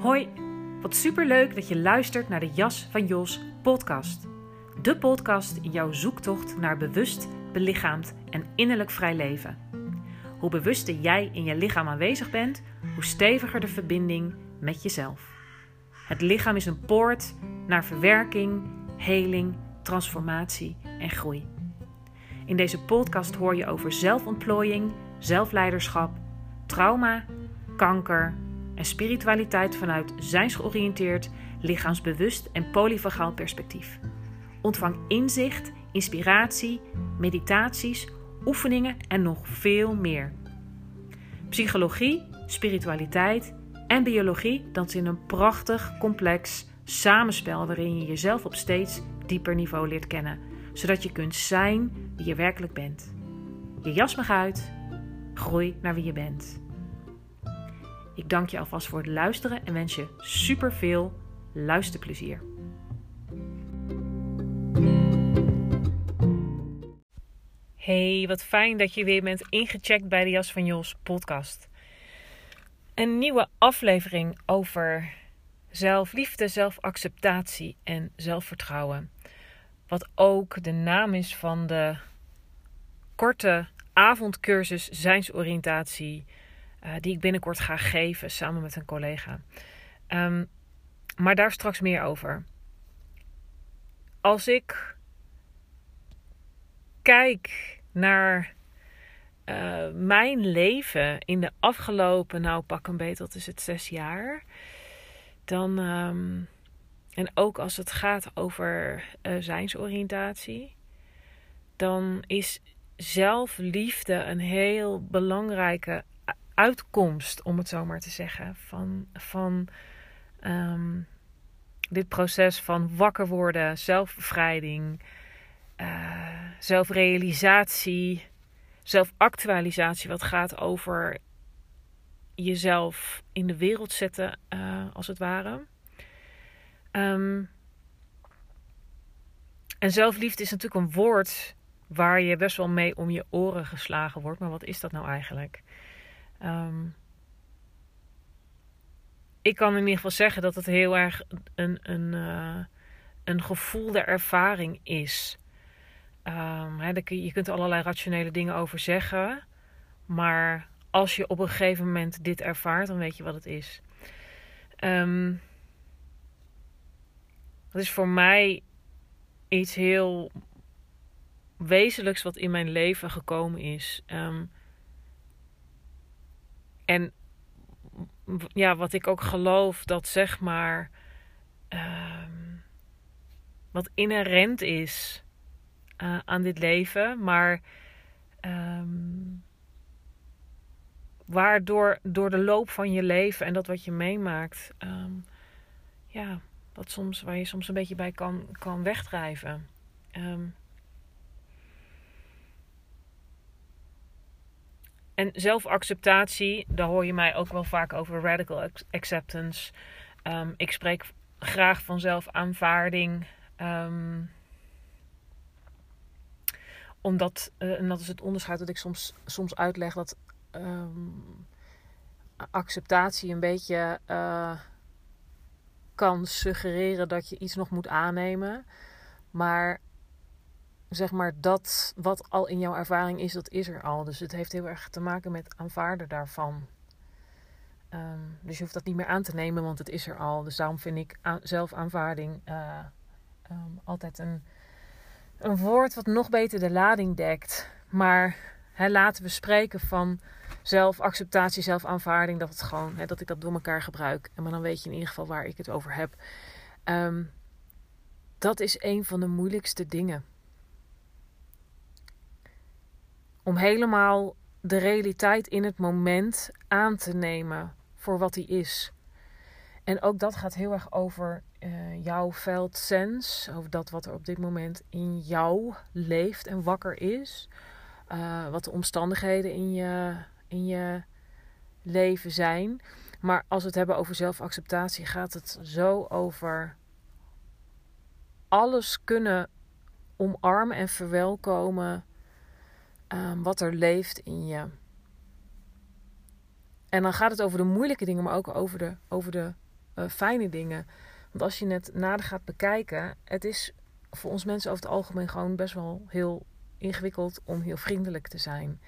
Hoi, wat superleuk dat je luistert naar de Jas van Jos podcast. De podcast in jouw zoektocht naar bewust, belichaamd en innerlijk vrij leven. Hoe bewuster jij in je lichaam aanwezig bent, hoe steviger de verbinding met jezelf. Het lichaam is een poort naar verwerking, heling, transformatie en groei. In deze podcast hoor je over zelfontplooiing, zelfleiderschap, trauma, kanker en spiritualiteit vanuit zijnsgeoriënteerd, lichaamsbewust en polyvagaal perspectief. Ontvang inzicht, inspiratie, meditaties, oefeningen en nog veel meer. Psychologie, spiritualiteit en biologie dansen in een prachtig, complex samenspel waarin je jezelf op steeds dieper niveau leert kennen, zodat je kunt zijn wie je werkelijk bent. Je jas mag uit, groei naar wie je bent. Ik dank je alvast voor het luisteren en wens je super veel luisterplezier. Hey, wat fijn dat je weer bent ingecheckt bij de Jas van Jos podcast. Een nieuwe aflevering over zelfliefde, zelfacceptatie en zelfvertrouwen. Wat ook de naam is van de korte avondcursus zijnsoriëntatie uh, die ik binnenkort ga geven samen met een collega. Um, maar daar straks meer over. Als ik kijk naar uh, mijn leven in de afgelopen, nou pak een beetje, dat is het zes jaar. Dan, um, en ook als het gaat over uh, zijnsoriëntatie, dan is zelfliefde een heel belangrijke uitkomst, om het zo maar te zeggen, van, van um, dit proces van wakker worden, zelfbevrijding, uh, zelfrealisatie, zelfactualisatie, wat gaat over jezelf in de wereld zetten, uh, als het ware. Um, en zelfliefde is natuurlijk een woord waar je best wel mee om je oren geslagen wordt. Maar wat is dat nou eigenlijk? Um, ik kan in ieder geval zeggen dat het heel erg een, een, uh, een gevoelde ervaring is. Um, je kunt er allerlei rationele dingen over zeggen. Maar als je op een gegeven moment dit ervaart, dan weet je wat het is. Um, dat is voor mij iets heel wezenlijks wat in mijn leven gekomen is. En ja, wat ik ook geloof, dat zeg maar. Um, wat inherent is uh, aan dit leven, maar. Um, waardoor door de loop van je leven en dat wat je meemaakt, um, ja, wat soms, waar je soms een beetje bij kan, kan wegdrijven. En zelfacceptatie, daar hoor je mij ook wel vaak over radical acceptance. Um, ik spreek graag van zelfaanvaarding. Um, omdat, uh, en dat is het onderscheid dat ik soms, soms uitleg, dat um, acceptatie een beetje uh, kan suggereren dat je iets nog moet aannemen. Maar zeg maar, dat wat al in jouw ervaring is, dat is er al. Dus het heeft heel erg te maken met aanvaarden daarvan. Um, dus je hoeft dat niet meer aan te nemen, want het is er al. Dus daarom vind ik zelfaanvaarding uh, altijd een, een woord wat nog beter de lading dekt. Maar laten we spreken van zelfacceptatie, zelfaanvaarding. Dat, het gewoon, dat ik dat door elkaar gebruik. Maar dan weet je in ieder geval waar ik het over heb. Um, dat is een van de moeilijkste dingen. Om helemaal de realiteit in het moment aan te nemen voor wat die is. En ook dat gaat heel erg over uh, jouw veldsens, over dat wat er op dit moment in jou leeft en wakker is. Uh, wat de omstandigheden in je, in je leven zijn. Maar als we het hebben over zelfacceptatie, gaat het zo over alles kunnen omarmen en verwelkomen um, wat er leeft in je. En dan gaat het over de moeilijke dingen, maar ook over de, over de eh, fijne dingen. Want als je het nader gaat bekijken, het is voor ons mensen over het algemeen gewoon best wel heel ingewikkeld om heel vriendelijk te zijn.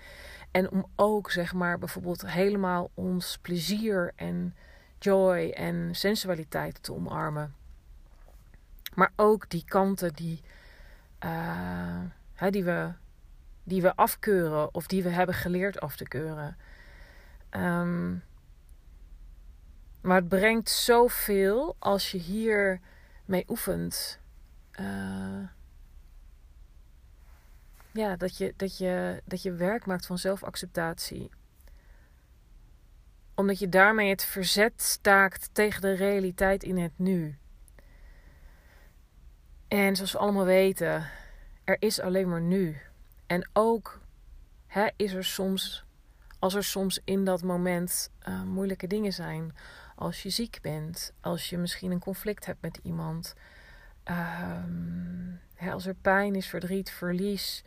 En om ook, zeg maar, bijvoorbeeld helemaal ons plezier en joy en sensualiteit te omarmen. Maar ook die kanten die, uh, hè, die, we, die we afkeuren of die we hebben geleerd af te keuren. Um, maar het brengt zoveel als je hier mee oefent. Uh, ja, dat je, dat, je, dat je werk maakt van zelfacceptatie. Omdat je daarmee het verzet staakt tegen de realiteit in het nu. En zoals we allemaal weten, er is alleen maar nu. En ook hè, is er soms, als er soms in dat moment uh, moeilijke dingen zijn, als je ziek bent, als je misschien een conflict hebt met iemand, um, hè, als er pijn is, verdriet, verlies,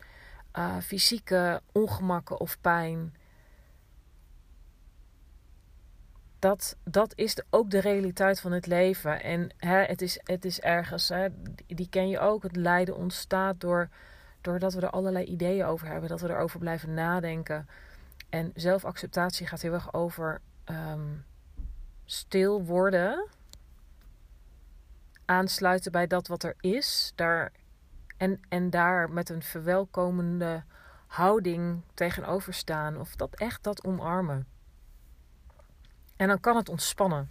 uh, fysieke ongemakken of pijn. Dat, dat is ook de realiteit van het leven. En hè, het, is, het is ergens, hè, die ken je ook. Het lijden ontstaat door, doordat we er allerlei ideeën over hebben, dat we erover blijven nadenken. En zelfacceptatie gaat heel erg over um, stil worden, aansluiten bij dat wat er is, daar, en, en daar met een verwelkomende houding tegenover staan, of dat echt dat omarmen. En dan kan het ontspannen.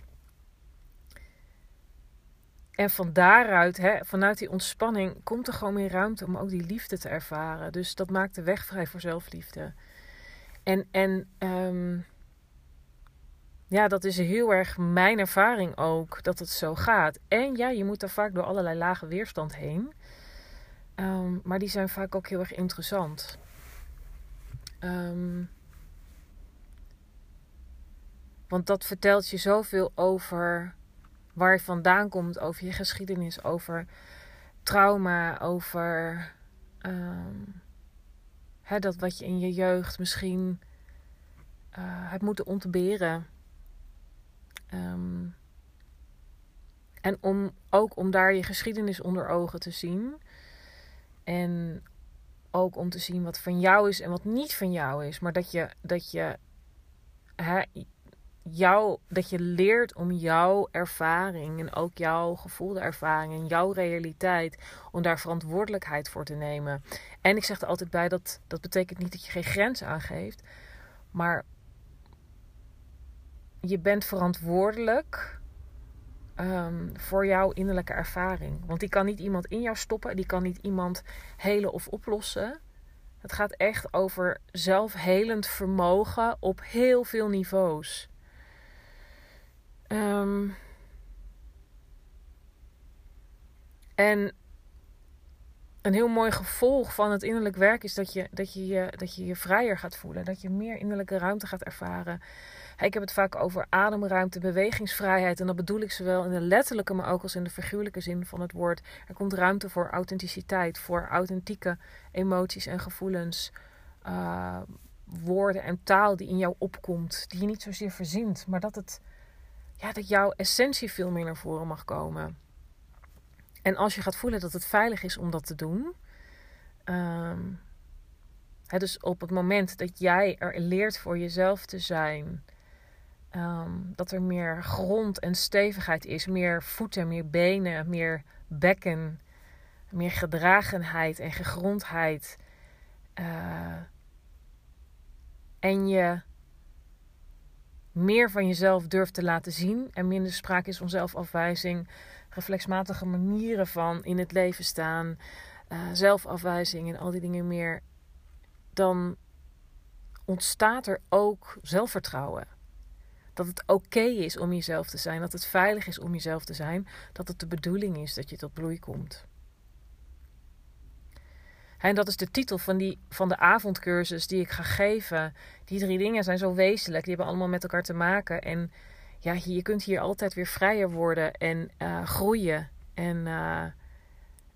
En van daaruit, hè, vanuit die ontspanning, komt er gewoon meer ruimte om ook die liefde te ervaren. Dus dat maakt de weg vrij voor zelfliefde. En, en um, ja, dat is heel erg mijn ervaring ook, dat het zo gaat. En ja, je moet daar vaak door allerlei lage weerstand heen. Um, maar die zijn vaak ook heel erg interessant. Um, want dat vertelt je zoveel over waar je vandaan komt, over je geschiedenis, over trauma, over um, hè, dat wat je in je jeugd misschien uh, hebt moeten ontberen. Um, en om ook om daar je geschiedenis onder ogen te zien. En ook om te zien wat van jou is en wat niet van jou is. Maar dat je, dat je, hè, jou, dat je leert om jouw ervaring en ook jouw gevoelde ervaring en jouw realiteit, om daar verantwoordelijkheid voor te nemen. En ik zeg er altijd bij dat dat betekent niet dat je geen grens aangeeft, maar je bent verantwoordelijk um, voor jouw innerlijke ervaring. Want die kan niet iemand in jou stoppen, die kan niet iemand helen of oplossen. Het gaat echt over zelfhelend vermogen op heel veel niveaus. Um, en een heel mooi gevolg van het innerlijk werk is dat je, dat, je, je, dat je je vrijer gaat voelen. Dat je meer innerlijke ruimte gaat ervaren. Ik heb het vaak over ademruimte, bewegingsvrijheid. En dat bedoel ik zowel in de letterlijke, maar ook als in de figuurlijke zin van het woord. Er komt ruimte voor authenticiteit, voor authentieke emoties en gevoelens. Uh, woorden en taal die in jou opkomt. Die je niet zozeer verzint, maar dat, het, dat jouw essentie veel meer naar voren mag komen. En als je gaat voelen dat het veilig is om dat te doen. Um, dus op het moment dat jij er leert voor jezelf te zijn. Um, dat er meer grond en stevigheid is. Meer voeten, meer benen, meer bekken. Meer gedragenheid en gegrondheid. Uh, en je meer van jezelf durft te laten zien. En minder sprake is van zelfafwijzing. Reflexmatige manieren van in het leven staan. Uh, zelfafwijzing en al die dingen meer. Dan ontstaat er ook zelfvertrouwen. Dat het oké is om jezelf te zijn. Dat het veilig is om jezelf te zijn. Dat het de bedoeling is dat je tot bloei komt. En dat is de titel van, die, van de avondcursus die ik ga geven. Die drie dingen zijn zo wezenlijk. Die hebben allemaal met elkaar te maken. En ja, je kunt hier altijd weer vrijer worden en uh, groeien. En uh,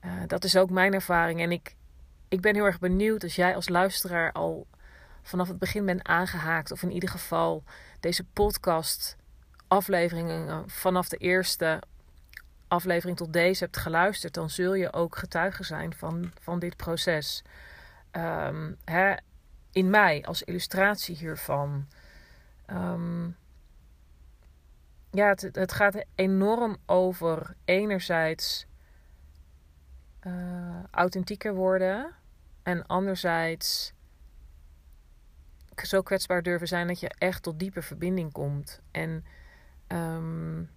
uh, dat is ook mijn ervaring. En ik, ik ben heel erg benieuwd als jij als luisteraar al vanaf het begin bent aangehaakt. Of in ieder geval deze podcast afleveringen vanaf de eerste aflevering tot deze hebt geluisterd, dan zul je ook getuige zijn van, van dit proces. Um, hè, in mij als illustratie hiervan. Um, ja, het, het gaat enorm over enerzijds uh, authentieker worden en anderzijds zo kwetsbaar durven zijn dat je echt tot diepe verbinding komt. En um,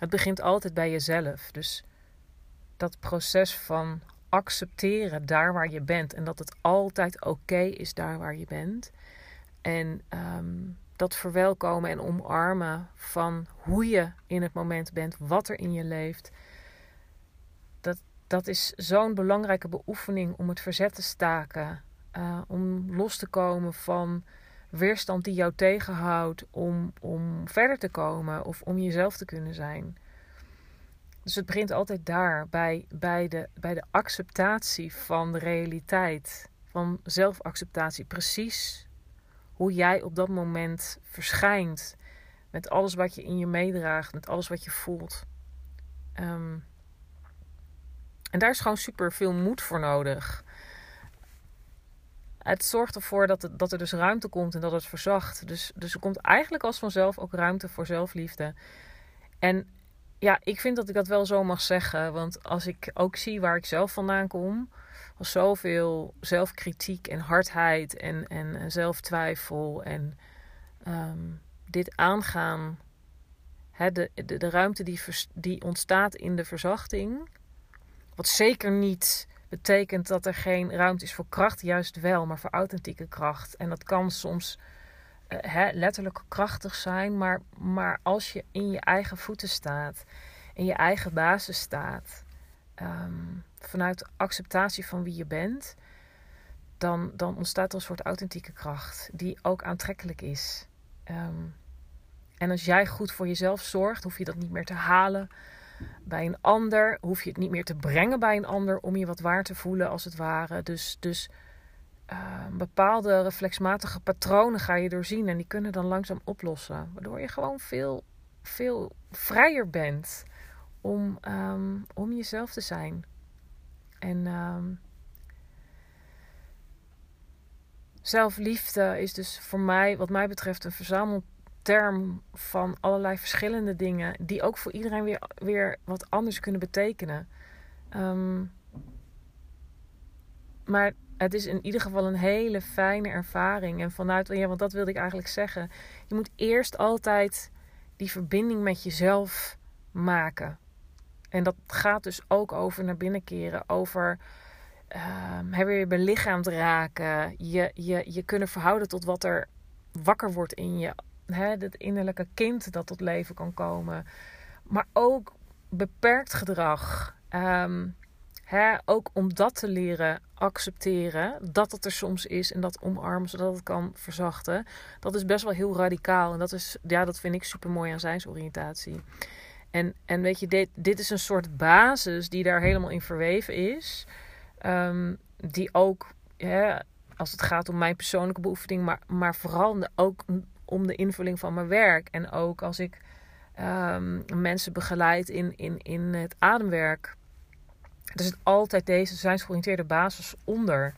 het begint altijd bij jezelf. Dus dat proces van accepteren daar waar je bent en dat het altijd oké is daar waar je bent. En um, dat verwelkomen en omarmen van hoe je in het moment bent, wat er in je leeft. Dat, dat is zo'n belangrijke beoefening om het verzet te staken. Uh, om los te komen van weerstand die jou tegenhoudt om, om verder te komen of om jezelf te kunnen zijn. Dus het begint altijd daar, bij, bij, de, bij de acceptatie van de realiteit, van zelfacceptatie. Precies hoe jij op dat moment verschijnt. Met alles wat je in je meedraagt, met alles wat je voelt. Ehm, en daar is gewoon super veel moed voor nodig. Het zorgt ervoor dat, het, dat er dus ruimte komt en dat het verzacht. Dus, dus er komt eigenlijk als vanzelf ook ruimte voor zelfliefde. En ja, ik vind dat ik dat wel zo mag zeggen. Want als ik ook zie waar ik zelf vandaan kom, was zoveel zelfkritiek en hardheid en, en zelftwijfel en ehm, dit aangaan. De, de, de ruimte die, die ontstaat in de verzachting. Wat zeker niet betekent dat er geen ruimte is voor kracht, juist wel, maar voor authentieke kracht. En dat kan soms uh, hè, letterlijk krachtig zijn, maar, maar als je in je eigen voeten staat, in je eigen basis staat, um, vanuit acceptatie van wie je bent, dan, dan ontstaat er een soort authentieke kracht die ook aantrekkelijk is. Um, en als jij goed voor jezelf zorgt, hoef je dat niet meer te halen bij een ander, hoef je het niet meer te brengen bij een ander om je wat waar te voelen als het ware. Dus, dus uh, bepaalde reflexmatige patronen ga je doorzien en die kunnen dan langzaam oplossen, waardoor je gewoon veel, veel vrijer bent om, um, om jezelf te zijn. En um, zelfliefde is dus voor mij, wat mij betreft, een verzamelterm van allerlei verschillende dingen, die ook voor iedereen weer, weer wat anders kunnen betekenen. Um, maar het is in ieder geval een hele fijne ervaring. En vanuit, ja, want dat wilde ik eigenlijk zeggen. Je moet eerst altijd die verbinding met jezelf maken. En dat gaat dus ook over naar binnen keren, over uh, weer belichaamd raken, je, je, je kunnen verhouden tot wat er wakker wordt in je, hè, het innerlijke kind dat tot leven kan komen. Maar ook beperkt gedrag. Um, hè, ook om dat te leren accepteren, dat het er soms is en dat omarmen, zodat het kan verzachten. Dat is best wel heel radicaal en dat, is, ja, dat vind ik super mooi aan zijnsoriëntatie. En, en weet je, dit, dit is een soort basis die daar helemaal in verweven is. Um, die ook, als het gaat om mijn persoonlijke beoefening, maar, maar vooral ook om de invulling van mijn werk. En ook als ik um, mensen begeleid in, in, in het ademwerk. Er zit altijd deze zijnsgeoriënteerde basis onder.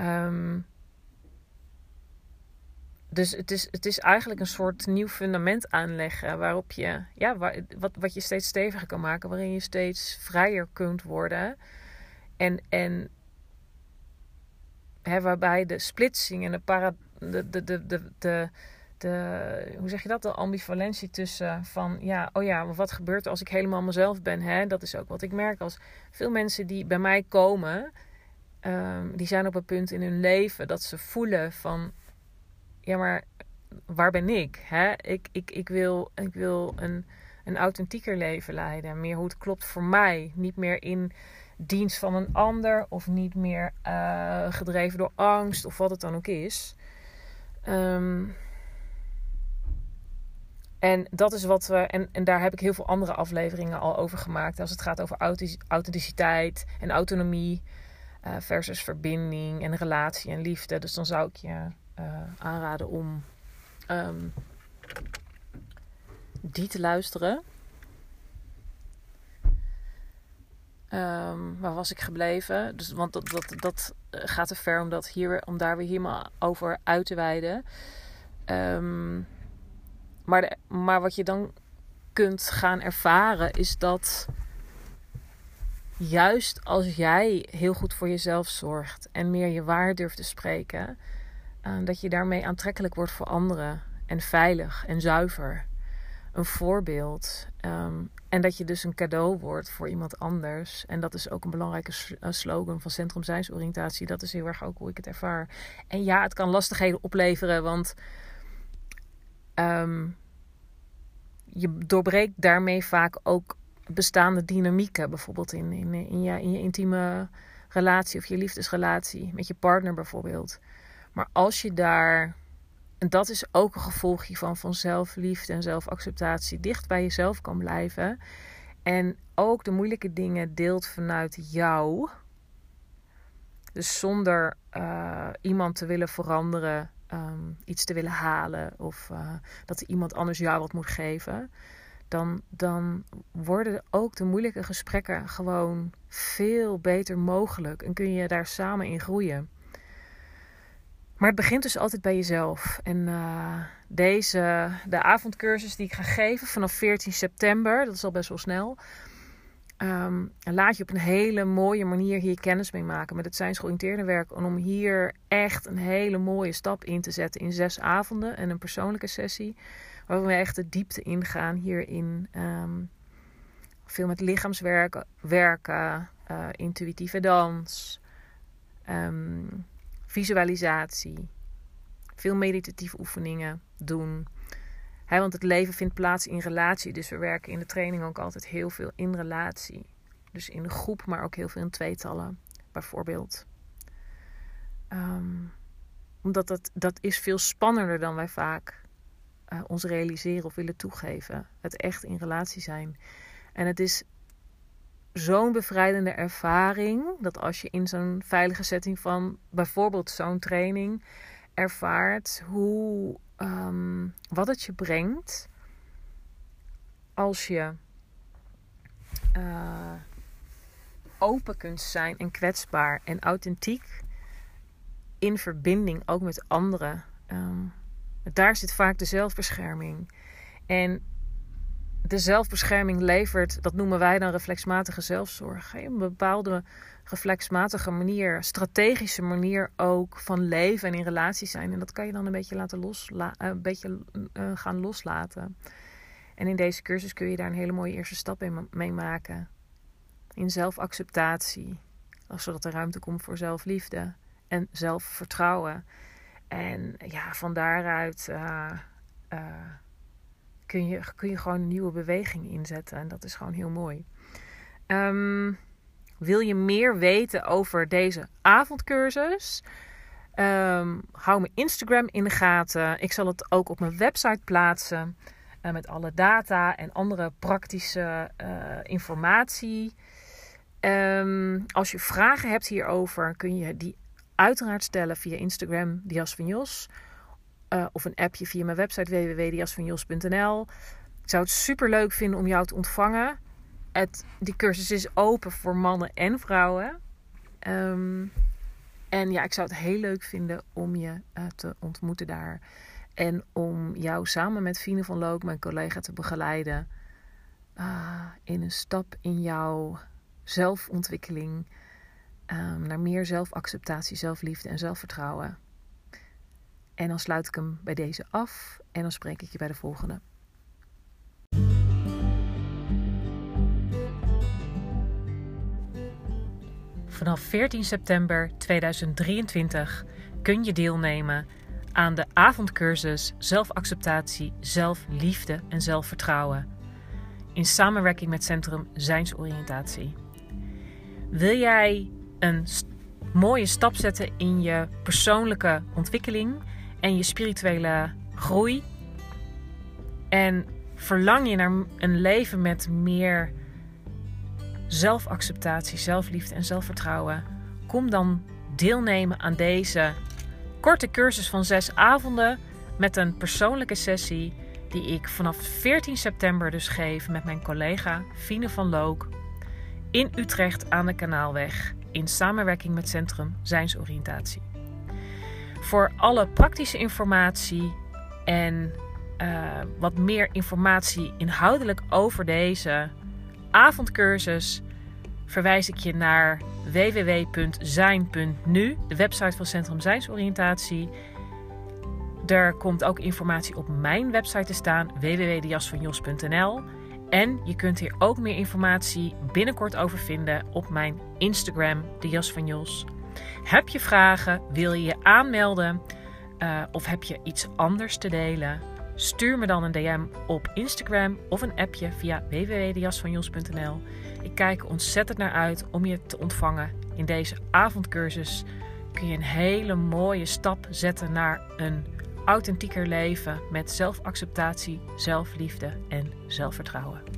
Um, dus het is, het is eigenlijk een soort nieuw fundament aanleggen waarop je, ja, wat, wat je steeds steviger kan maken, waarin je steeds vrijer kunt worden. En, en hè, waarbij de splitsing en de, para, de, de, de, de, de, hoe zeg je dat, de ambivalentie tussen van, ja, oh ja, maar wat gebeurt er als ik helemaal mezelf ben? Hè? Dat is ook wat ik merk als veel mensen die bij mij komen, um, die zijn op een punt in hun leven dat ze voelen van ja, maar waar ben ik? Hè? Ik, ik, ik wil, ik wil een, een authentieker leven leiden. Meer hoe het klopt voor mij. Niet meer in dienst van een ander. Of niet meer uh, gedreven door angst. Of wat het dan ook is. Um, en dat is wat we. En, en daar heb ik heel veel andere afleveringen al over gemaakt. Als het gaat over authenticiteit en autonomie. Uh, versus verbinding en relatie en liefde. Dus dan zou ik je uh, aanraden om um, die te luisteren. Um, waar was ik gebleven? Dus, want dat, dat, dat gaat te ver om, dat hier, om daar weer helemaal over uit te wijden. Um, maar, maar wat je dan kunt gaan ervaren is dat juist als jij heel goed voor jezelf zorgt en meer je waar durft te spreken, uh, dat je daarmee aantrekkelijk wordt voor anderen en veilig en zuiver. Een voorbeeld. Um, en dat je dus een cadeau wordt voor iemand anders. En dat is ook een belangrijke slogan van Centrum Zijnsoriëntatie. Dat is heel erg ook hoe ik het ervaar. En ja, het kan lastigheden opleveren, want um, je doorbreekt daarmee vaak ook bestaande dynamieken. Bijvoorbeeld in, in, in, je, in je intieme relatie of je liefdesrelatie. Met je partner bijvoorbeeld. Maar als je daar en dat is ook een gevolg hiervan van zelfliefde en zelfacceptatie. Dicht bij jezelf kan blijven. En ook de moeilijke dingen deelt vanuit jou. Dus zonder uh, iemand te willen veranderen, um, iets te willen halen of uh, dat iemand anders jou wat moet geven. Dan, dan worden ook de moeilijke gesprekken gewoon veel beter mogelijk. En kun je daar samen in groeien. Maar het begint dus altijd bij jezelf. En uh, deze, de avondcursus die ik ga geven vanaf 14 september, dat is al best wel snel. Um, laat je op een hele mooie manier hier kennis mee maken met het zijnsgeoriënteerde werk. En om hier echt een hele mooie stap in te zetten in zes avonden en een persoonlijke sessie. Waar we echt de diepte ingaan hierin. Um, veel met lichaamswerk, werken, uh, intuïtieve dans. Um, visualisatie, veel meditatieve oefeningen doen. Want het leven vindt plaats in relatie, dus we werken in de training ook altijd heel veel in relatie. Dus in de groep, maar ook heel veel in tweetallen, bijvoorbeeld. Um, omdat dat, dat is veel spannender dan wij vaak uh, ons realiseren of willen toegeven. Het echt in relatie zijn. En het is zo'n bevrijdende ervaring. Dat als je in zo'n veilige setting van bijvoorbeeld zo'n training ervaart hoe, um, wat het je brengt als je uh, open kunt zijn en kwetsbaar en authentiek in verbinding ook met anderen. Um, daar zit vaak de zelfbescherming. En de zelfbescherming levert, dat noemen wij dan reflexmatige zelfzorg. Een bepaalde reflexmatige manier, strategische manier ook van leven en in relatie zijn. En dat kan je dan een beetje laten losla eh, een beetje uh, gaan loslaten. En in deze cursus kun je daar een hele mooie eerste stap in mee maken. In zelfacceptatie, zodat er ruimte komt voor zelfliefde en zelfvertrouwen. En ja, van daaruit. Uh, kun je, kun je gewoon een nieuwe beweging inzetten. En dat is gewoon heel mooi. Um, wil je meer weten over deze avondcursus? Um, hou mijn Instagram in de gaten. Ik zal het ook op mijn website plaatsen. Uh, met alle data en andere praktische uh, informatie. Um, als je vragen hebt hierover, kun je die uiteraard stellen via Instagram, Dias van Jos. Uh, of een appje via mijn website www.diasvanjos.nl. Ik zou het super leuk vinden om jou te ontvangen. Die cursus is open voor mannen en vrouwen. Um, en ja, ik zou het heel leuk vinden om je uh, te ontmoeten daar. En om jou samen met Fine van Look, mijn collega, te begeleiden. Uh, in een stap in jouw zelfontwikkeling. Um, naar meer zelfacceptatie, zelfliefde en zelfvertrouwen. En dan sluit ik hem bij deze af en dan spreek ik je bij de volgende. Vanaf 14 september 2023 kun je deelnemen aan de avondcursus Zelfacceptatie, Zelfliefde en Zelfvertrouwen in samenwerking met Centrum Zijnsoriëntatie. Wil jij een mooie stap zetten in je persoonlijke ontwikkeling? En je spirituele groei. En verlang je naar een leven met meer zelfacceptatie, zelfliefde en zelfvertrouwen, kom dan deelnemen aan deze korte cursus van zes avonden met een persoonlijke sessie die ik vanaf 14 september dus geef met mijn collega Fine van Look in Utrecht aan de Kanaalweg in samenwerking met Centrum Zijnsoriëntatie. Voor alle praktische informatie en uh, wat meer informatie inhoudelijk over deze avondcursus verwijs ik je naar www.zijn.nu, de website van Centrum Zijnsoriëntatie. Er komt ook informatie op mijn website te staan, www.dejasvanjos.nl. En je kunt hier ook meer informatie binnenkort over vinden op mijn Instagram, de Jas van Jos. Heb je vragen? Wil je je aanmelden? Uh, of heb je iets anders te delen? Stuur me dan een DM op Instagram of een appje via www.dejasvanjos.nl. Ik kijk ontzettend naar uit om je te ontvangen. In deze avondcursus kun je een hele mooie stap zetten naar een authentieker leven met zelfacceptatie, zelfliefde en zelfvertrouwen.